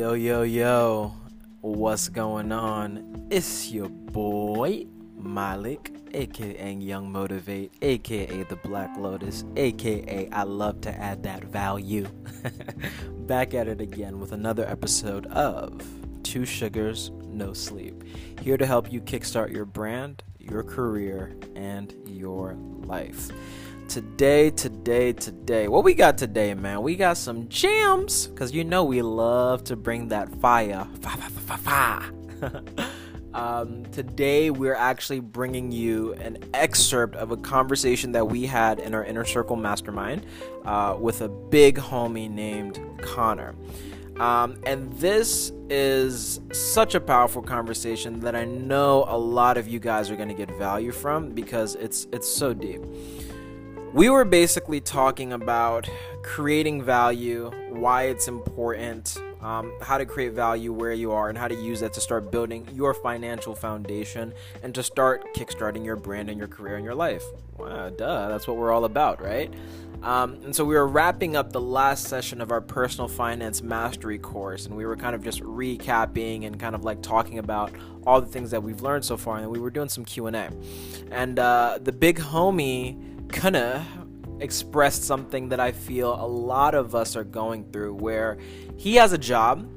Yo, yo, yo, what's going on? It's your boy, Malik, aka Young Motivate, aka The Black Lotus, aka I love to add that value. Back at it again with another episode of Two Sugars, No Sleep. Here to help you kickstart your brand, your career, and your life today, today, today. What we got today, man? We got some jams, because you know we love to bring that fire, um, today, we're actually bringing you an excerpt of a conversation that we had in our Inner Circle Mastermind uh, with a big homie named Connor. Um, and this is such a powerful conversation that I know a lot of you guys are going to get value from because it's it's so deep we were basically talking about creating value, why it's important, um, how to create value where you are, and how to use that to start building your financial foundation and to start kickstarting your brand and your career and your life. Wow, duh, that's what we're all about, right? Um, and so we were wrapping up the last session of our personal finance mastery course, and we were kind of just recapping and kind of like talking about all the things that we've learned so far, and we were doing some Q and A. And uh, the big homie kinda expressed something that I feel a lot of us are going through where he has a job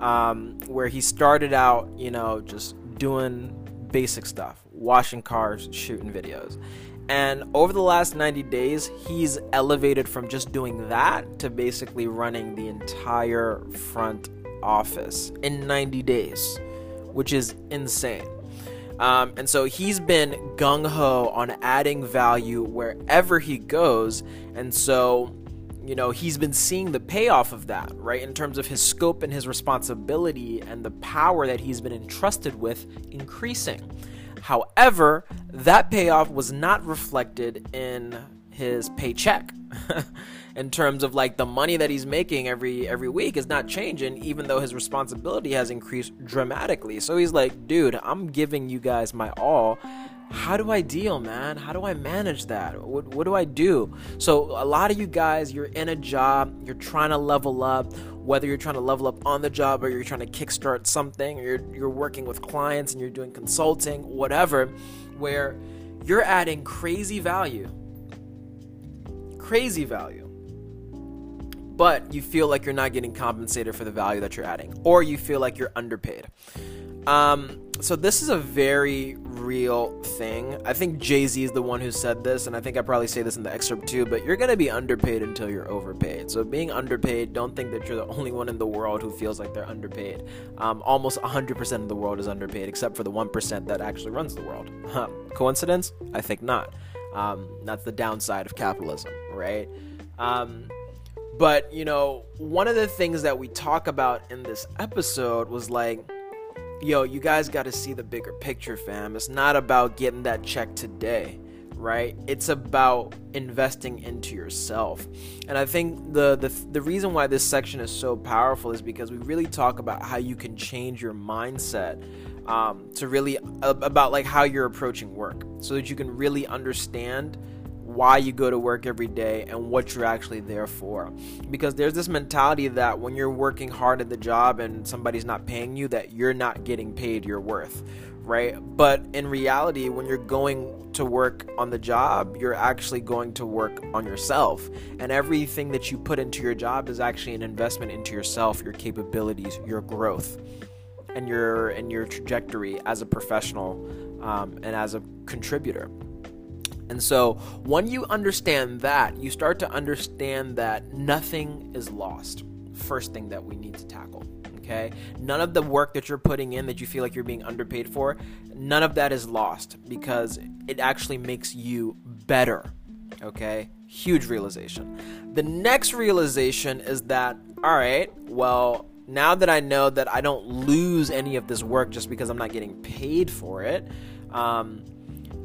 um, where he started out, you know, just doing basic stuff, washing cars, shooting videos. And over the last 90 days, he's elevated from just doing that to basically running the entire front office in 90 days, which is insane. Um, and so he's been gung ho on adding value wherever he goes. And so, you know, he's been seeing the payoff of that, right? In terms of his scope and his responsibility and the power that he's been entrusted with increasing. However, that payoff was not reflected in his paycheck. in terms of like the money that he's making every every week is not changing even though his responsibility has increased dramatically so he's like dude i'm giving you guys my all how do I deal, man? How do I manage that? What, what do I do? So, a lot of you guys, you're in a job, you're trying to level up, whether you're trying to level up on the job or you're trying to kickstart something, or you're, you're working with clients and you're doing consulting, whatever, where you're adding crazy value. Crazy value but you feel like you're not getting compensated for the value that you're adding, or you feel like you're underpaid. Um, so this is a very real thing. I think Jay Z is the one who said this, and I think I probably say this in the excerpt too. But you're gonna be underpaid until you're overpaid. So being underpaid, don't think that you're the only one in the world who feels like they're underpaid. Um, almost 100% of the world is underpaid, except for the 1% that actually runs the world. Huh. Coincidence? I think not. Um, that's the downside of capitalism, right? Um, but, you know, one of the things that we talk about in this episode was like, yo, you guys got to see the bigger picture, fam. It's not about getting that check today, right? It's about investing into yourself. And I think the, the the reason why this section is so powerful is because we really talk about how you can change your mindset um, to really about like how you're approaching work, so that you can really understand why you go to work every day and what you're actually there for. Because there's this mentality that when you're working hard at the job and somebody's not paying you, that you're not getting paid your worth, right? But in reality, when you're going to work on the job, you're actually going to work on yourself. And everything that you put into your job is actually an investment into yourself, your capabilities, your growth. And your and your trajectory as a professional um, and as a contributor. And so, when you understand that, you start to understand that nothing is lost. First thing that we need to tackle. Okay? None of the work that you're putting in that you feel like you're being underpaid for, none of that is lost because it actually makes you better. Okay? Huge realization. The next realization is that, all right, well, now that I know that I don't lose any of this work just because I'm not getting paid for it, um,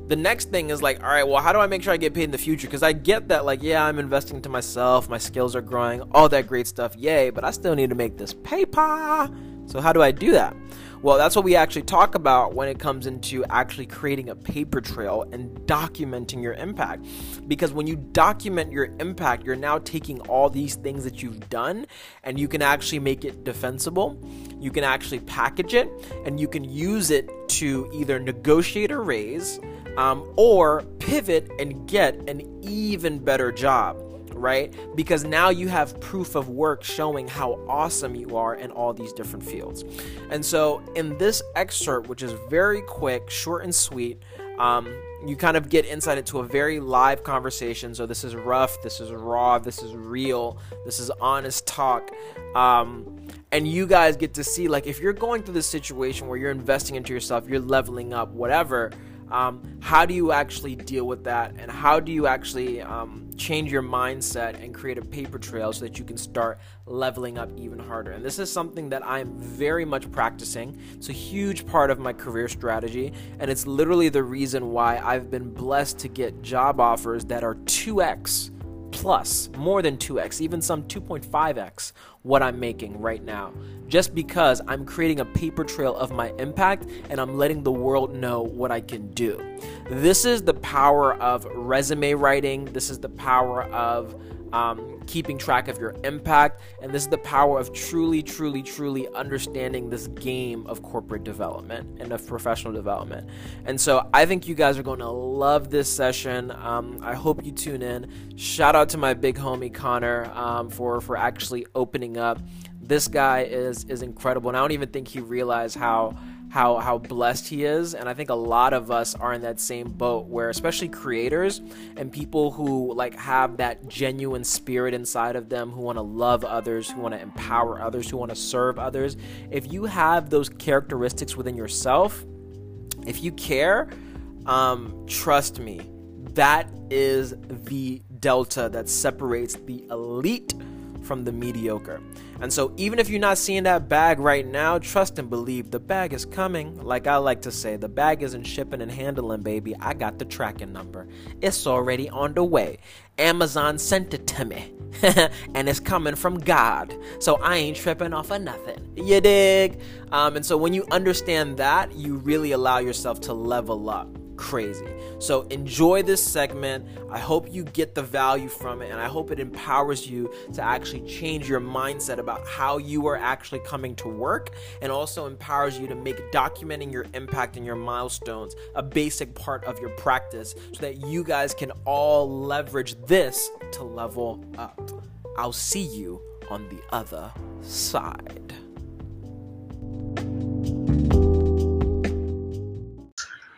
the next thing is like, all right, well, how do I make sure I get paid in the future? Because I get that, like, yeah, I'm investing into myself, my skills are growing, all that great stuff, yay, but I still need to make this paper. So, how do I do that? Well, that's what we actually talk about when it comes into actually creating a paper trail and documenting your impact. Because when you document your impact, you're now taking all these things that you've done and you can actually make it defensible. You can actually package it and you can use it to either negotiate a raise um, or pivot and get an even better job right? Because now you have proof of work showing how awesome you are in all these different fields. And so, in this excerpt, which is very quick, short, and sweet, um, you kind of get insight into a very live conversation. So, this is rough, this is raw, this is real, this is honest talk. Um, and you guys get to see, like, if you're going through this situation where you're investing into yourself, you're leveling up, whatever. Um, how do you actually deal with that? And how do you actually um, change your mindset and create a paper trail so that you can start leveling up even harder? And this is something that i'm very much practicing. It's a huge part of my career strategy and it's literally the reason why i've been blessed to get job offers that are 2x plus, more than 2x, even some 2.5x what I'm making right now. Just because I'm creating a paper trail of my impact and I'm letting the world know what I can do. This is the power of resume writing. This is the power of um, keeping track of your impact. And this is the power of truly, truly, truly understanding this game of corporate development and of professional development. And so I think you guys are going to love this session. Um, I hope you tune in. Shout out to my big homie Connor um, for for actually opening up. This guy is is incredible, and I don't even think he realized how how how blessed he is. And i think a lot of us are in that same boat where especially creators and people who like have that genuine spirit inside of them who want to love others who want to empower others who want to serve others if you have those characteristics within yourself if you care um, trust me that is the delta that separates the elite from the mediocre. And so, even if you're not seeing that bag right now, trust and believe the bag is coming. Like I like to say, the bag isn't shipping and handling, baby. I got the tracking number, it's already on the way. Amazon sent it to me, and it's coming from God. So, I ain't tripping off of nothing. You dig? Um, and so, when you understand that, you really allow yourself to level up crazy. So enjoy this segment. I hope you get the value from it, and I hope it empowers you to actually change your mindset about how you are actually coming to work, and also empowers you to make documenting your impact and your milestones a basic part of your practice so that you guys can all leverage this to level up. I'll see you on the other side.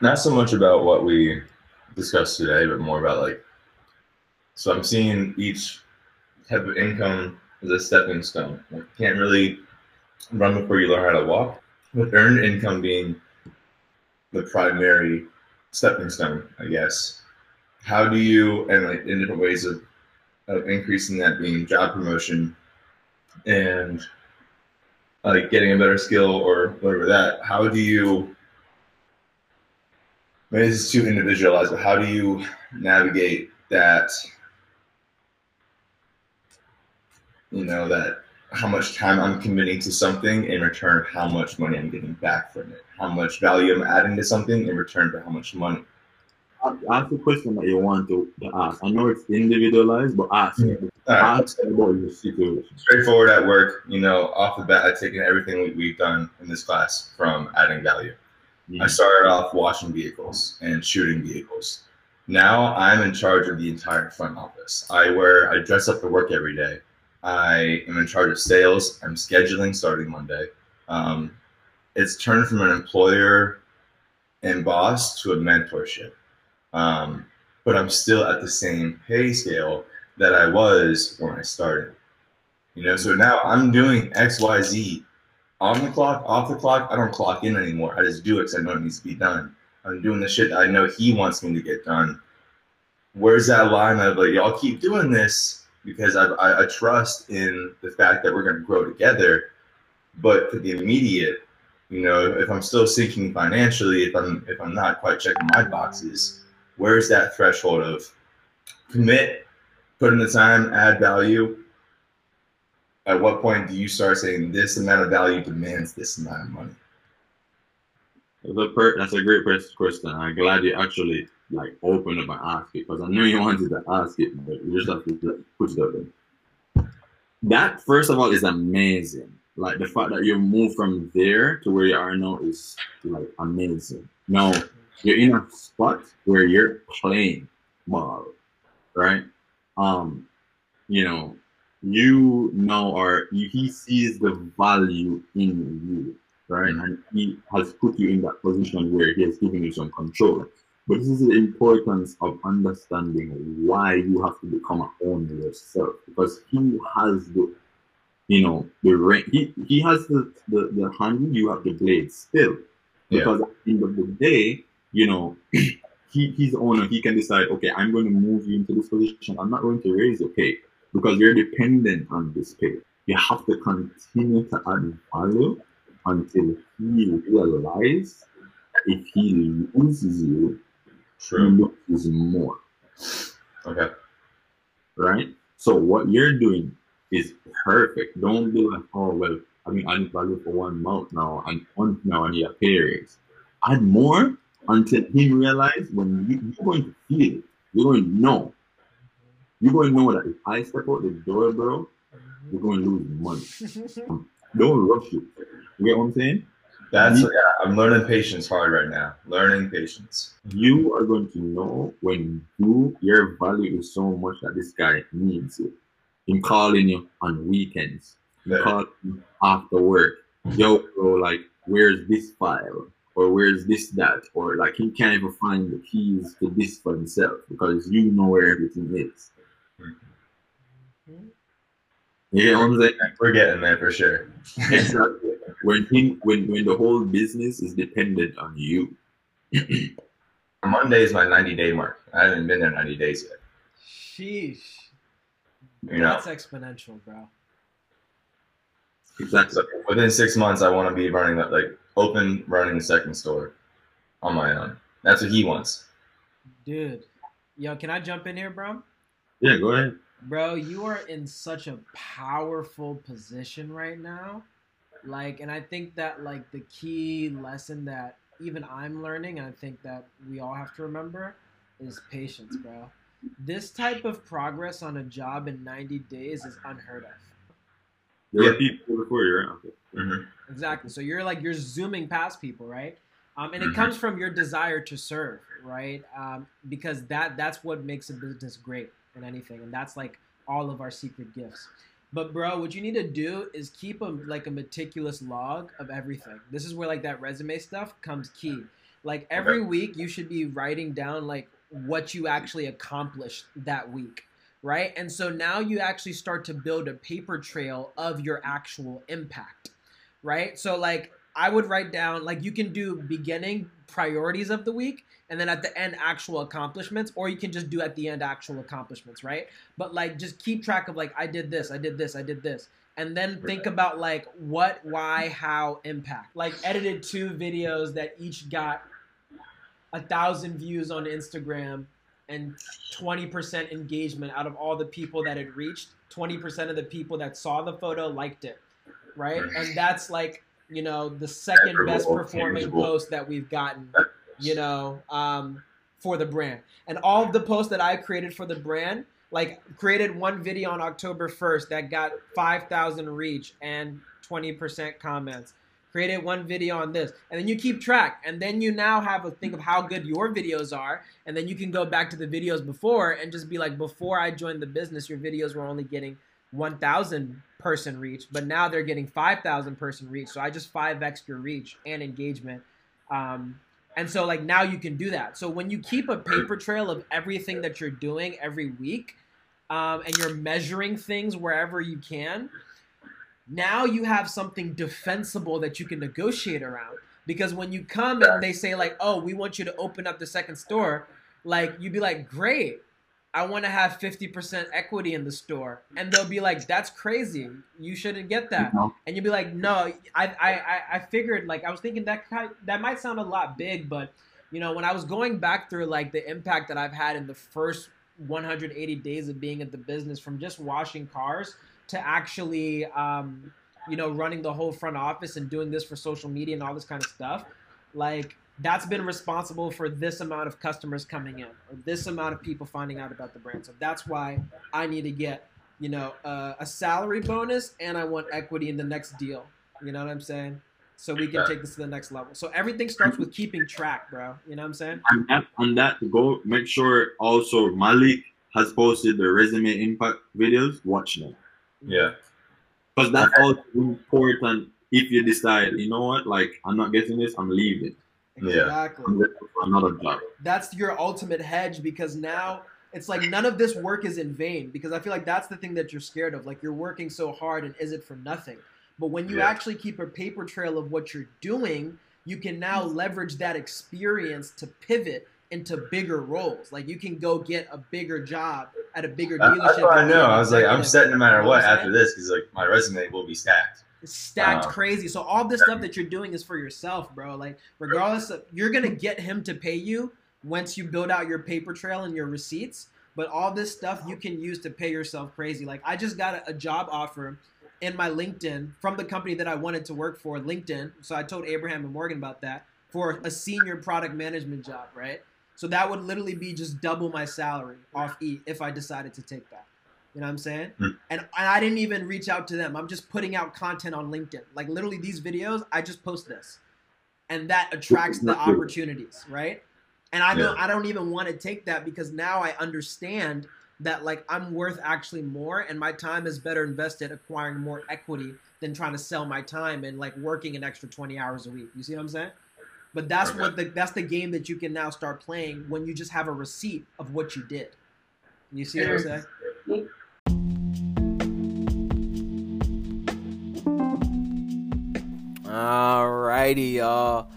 Not so much about what we discussed today, but more about like, so I'm seeing each type of income as a stepping stone. You can't really run before you learn how to walk, with earned income being the primary stepping stone, I guess. How do you, and like in different ways of, of increasing that being job promotion and like getting a better skill or whatever that, how do you maybe this is too individualized, but how do you navigate that? You know, that how much time I'm committing to something in return, how much money I'm getting back from it, how much value I'm adding to something in return for how much money. Ask the question that you want to, ask. I know it's individualized, but ask. Mm-hmm. Right. Ask about your situation. Straightforward at work, you know, off the bat, I've taken everything we, we've done in this class from adding value. I started off washing vehicles and shooting vehicles. Now I'm in charge of the entire front office. I wear, I dress up for work every day. I am in charge of sales. I'm scheduling starting Monday. Um, it's turned from an employer and boss to a mentorship. Um, but I'm still at the same pay scale that I was when I started. You know, so now I'm doing X, Y, Z on the clock, off the clock, I don't clock in anymore. I just do it because I know it needs to be done. I'm doing the shit I know he wants me to get done. Where's that line of like, y'all keep doing this because I, I, I trust in the fact that we're going to grow together. But for the immediate, you know, if I'm still sinking financially, if I'm if I'm not quite checking my boxes, where's that threshold of commit, put in the time, add value, at what point do you start saying this amount of value demands this amount of money? That's a, great question. I'm glad you actually like opened up and asked it because I knew you wanted to ask it, but you just have to put it out there. That first of all is amazing. Like the fact that you moved from there to where you are now is like amazing. Now you're in a spot where you're playing ball, right? Um, you know, you know, or he sees the value in you, right? Mm-hmm. And he has put you in that position where he has given you some control. But this is the importance of understanding why you have to become a owner yourself because he has the, you know, the ring. He, he has the, the, the hand, you have the blade still. Because yeah. at the end of the day, you know, he, he's the owner. He can decide, okay, I'm going to move you into this position. I'm not going to raise your pay because you're dependent on this pay. You have to continue to add value until he realizes if he loses you, True. he loses more. Okay. Right? So what you're doing is perfect. Don't be like, oh well, I mean I need value for one month now and one now I need a. Add more until he realizes when you, you're going to feel it. You're going to know Mm-hmm. you're going to know that if I step out the door, bro, you're going to lose money. Don't rush it. You get what I'm saying? That's you, yeah. I'm learning patience hard right now. Learning patience. You are going to know when you your value is so much that this guy needs it. Him calling you on weekends. Him yeah. calling you after work. Yo, bro, like, where's this file? Or where's this that? Or like he can't even find the keys to this for himself because you know where everything is. Mm-hmm. Yeah, I'm saying? We're getting there for sure. exactly. When he, when when the whole business is dependent on you. Monday is my 90 day mark. I haven't been there 90 days yet. Sheesh. You know? That's exponential, bro. Exactly. So within six months, I want to be running that, like open running the second store on my own. That's what he wants. Dude, yo, can I jump in here, bro? Yeah, go ahead. Bro, you are in such a powerful position right now. Like, and I think that like the key lesson that even I'm learning, and I think that we all have to remember, is patience, bro. This type of progress on a job in 90 days is unheard of. There are people before you, right? Mm-hmm. Exactly. So you're like you're zooming past people, right? Um, and it mm-hmm. comes from your desire to serve, right? Um, because that that's what makes a business great and anything, and that's like all of our secret gifts. But bro, what you need to do is keep a like a meticulous log of everything. This is where like that resume stuff comes key. Like every week, you should be writing down like what you actually accomplished that week, right? And so now you actually start to build a paper trail of your actual impact, right? So like I would write down like you can do beginning priorities of the week and then at the end actual accomplishments or you can just do at the end actual accomplishments right? But like just keep track of like i did this i did this i did this and then think about like what why how impact. Like edited two videos that each got a thousand views on instagram and 20% engagement out of all the people that it reached 20% of the people that saw the photo liked it right? And that's like you know the second best performing post that we've gotten you know, um, for the brand. And all of the posts that I created for the brand, like created one video on October 1st that got 5,000 reach and 20% comments. Created one video on this, and then you keep track, and then you now have a think of how good your videos are, and then you can go back to the videos before and just be like, before I joined the business, your videos were only getting 1,000 person reach, but now they're getting 5,000 person reach. So I just 5x your reach and engagement. Um, and so like now you can do that. So when you keep a paper trail of everything that you're doing every week, um, and you're measuring things wherever you can, now you have something defensible that you can negotiate around. Because when you come and they say like, "Oh, we want you to open up the second store," like you'd be like, "Great, I want to have 50% equity in the store. And they'll be like, that's crazy. You shouldn't get that. And you'll be like, no, I, I, I figured, like, I was thinking that that might sound a lot big, but, you know, when I was going back through, like, the impact that I've had in the first 180 days of being at the business from just washing cars to actually, um, you know, running the whole front office and doing this for social media and all this kind of stuff, like that's been responsible for this amount of customers coming in or this amount of people finding out about the brand. So that's why I need to get, you know, uh, a salary bonus and I want equity in the next deal. You know what I'm saying? So we can take this to the next level. So everything starts with keeping track, bro. You know what I'm saying? And that, on that, go make sure also Malik has posted the resume impact videos. Watch them. Yeah. Because that's also important if you decide, you know what, like I'm not getting this, I'm leaving. Exactly. For another job. That's your ultimate hedge because now it's like none of this work is in vain because I feel like that's the thing that you're scared of. Like you're working so hard and is it for nothing? But when you Yeah. actually keep a paper trail of what you're doing, you can now leverage that experience to pivot into bigger roles. Like you can go get a bigger job at a bigger dealership. What I know. I was like, I'm set no matter what what after this because like my resume will be stacked. It's stacked Uh, crazy. So all this stuff that you're doing is for yourself, bro. Like regardless of you're gonna get him to pay you once you build out your paper trail and your receipts. But all this stuff you can use to pay yourself crazy. Like I just got a, a job offer in my LinkedIn from the company that I wanted to work for, LinkedIn. So I told Abraham and Morgan about that for a senior product management job, right? So that would literally be just double my salary off E if I decided to take that. You know what I'm saying? Hmm. And, and I didn't even reach out to them. I'm just putting out content on LinkedIn. Like literally these videos, I just post this. And that attracts the opportunities, right? And I don't I don't even want to take that because now I understand that like I'm worth actually more and my time is better invested acquiring more equity than trying to sell my time and like working an extra 20 hours a week. You see what I'm saying? But that's what the that's the game that you can now start playing when you just have a receipt of what you did. You see what I'm saying? Alrighty, y'all.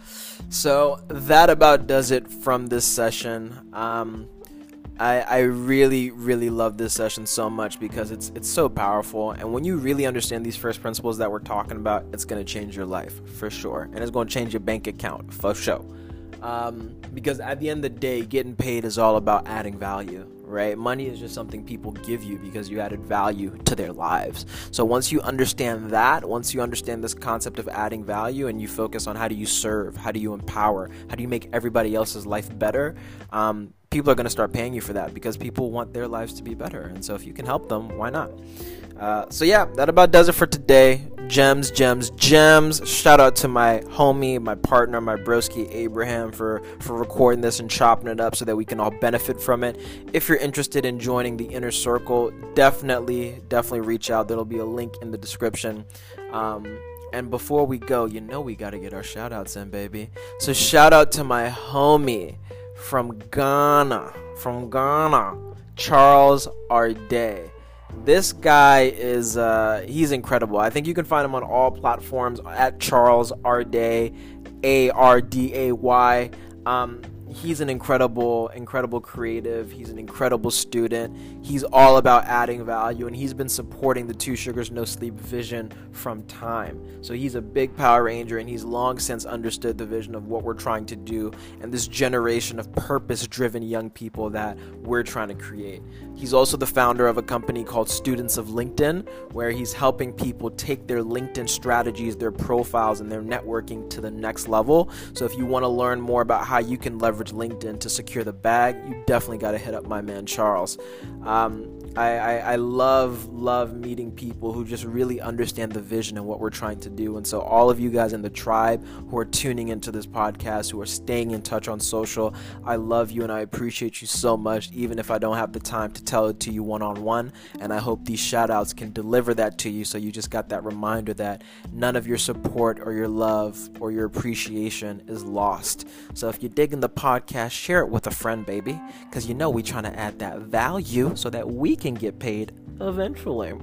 So that about does it from this session. Um, I, I really, really love this session so much because it's it's so powerful. And when you really understand these first principles that we're talking about, it's gonna change your life for sure, and it's gonna change your bank account for sure. Um, because at the end of the day, getting paid is all about adding value, right? Money is just something people give you because you added value to their lives. So once you understand that, once you understand this concept of adding value and you focus on how do you serve, how do you empower, how do you make everybody else's life better, um, people are going to start paying you for that because people want their lives to be better. And so if you can help them, why not? Uh, so yeah, that about does it for today. Gems, gems, gems. Shout out to my homie, my partner, my broski Abraham for for recording this and chopping it up so that we can all benefit from it. If you're interested in joining the inner circle, definitely, definitely reach out. There'll be a link in the description. Um, and before we go, you know we gotta get our shout outs in, baby. So shout out to my homie from Ghana, from Ghana, Charles Arday. This guy is uh, he's incredible. I think you can find him on all platforms at Charles Arday, A R D A Y. Um, he's an incredible, incredible creative. He's an incredible student. He's all about adding value, and he's been supporting the Two Sugars No Sleep vision from time. So he's a big Power Ranger, and he's long since understood the vision of what we're trying to do and this generation of purpose-driven young people that we're trying to create. He's also the founder of a company called Students of LinkedIn, where he's helping people take their LinkedIn strategies, their profiles, and their networking to the next level. So if you want to learn more about how you can leverage LinkedIn to secure the bag, you definitely got to hit up my man Charles. Um, I, I, I love love meeting people who just really understand the vision and what we're trying to do. And so all of you guys in the tribe who are tuning into this podcast, who are staying in touch on social, I love you and I appreciate you so much, even if I don't have the time to tell it to you one on one. And I hope these shout outs can deliver that to you so you just got that reminder that none of your support or your love or your appreciation is lost. So if you're digging the podcast, share it with a friend, baby, because you know we're trying to add that value so that we can get paid eventually.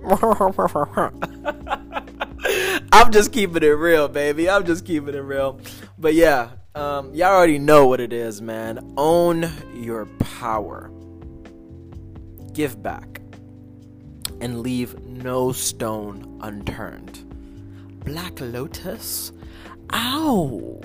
I'm just keeping it real, baby. I'm just keeping it real. But yeah, um, y'all already know what it is, man. Own your power. Give back. And leave no stone unturned. Black Lotus out.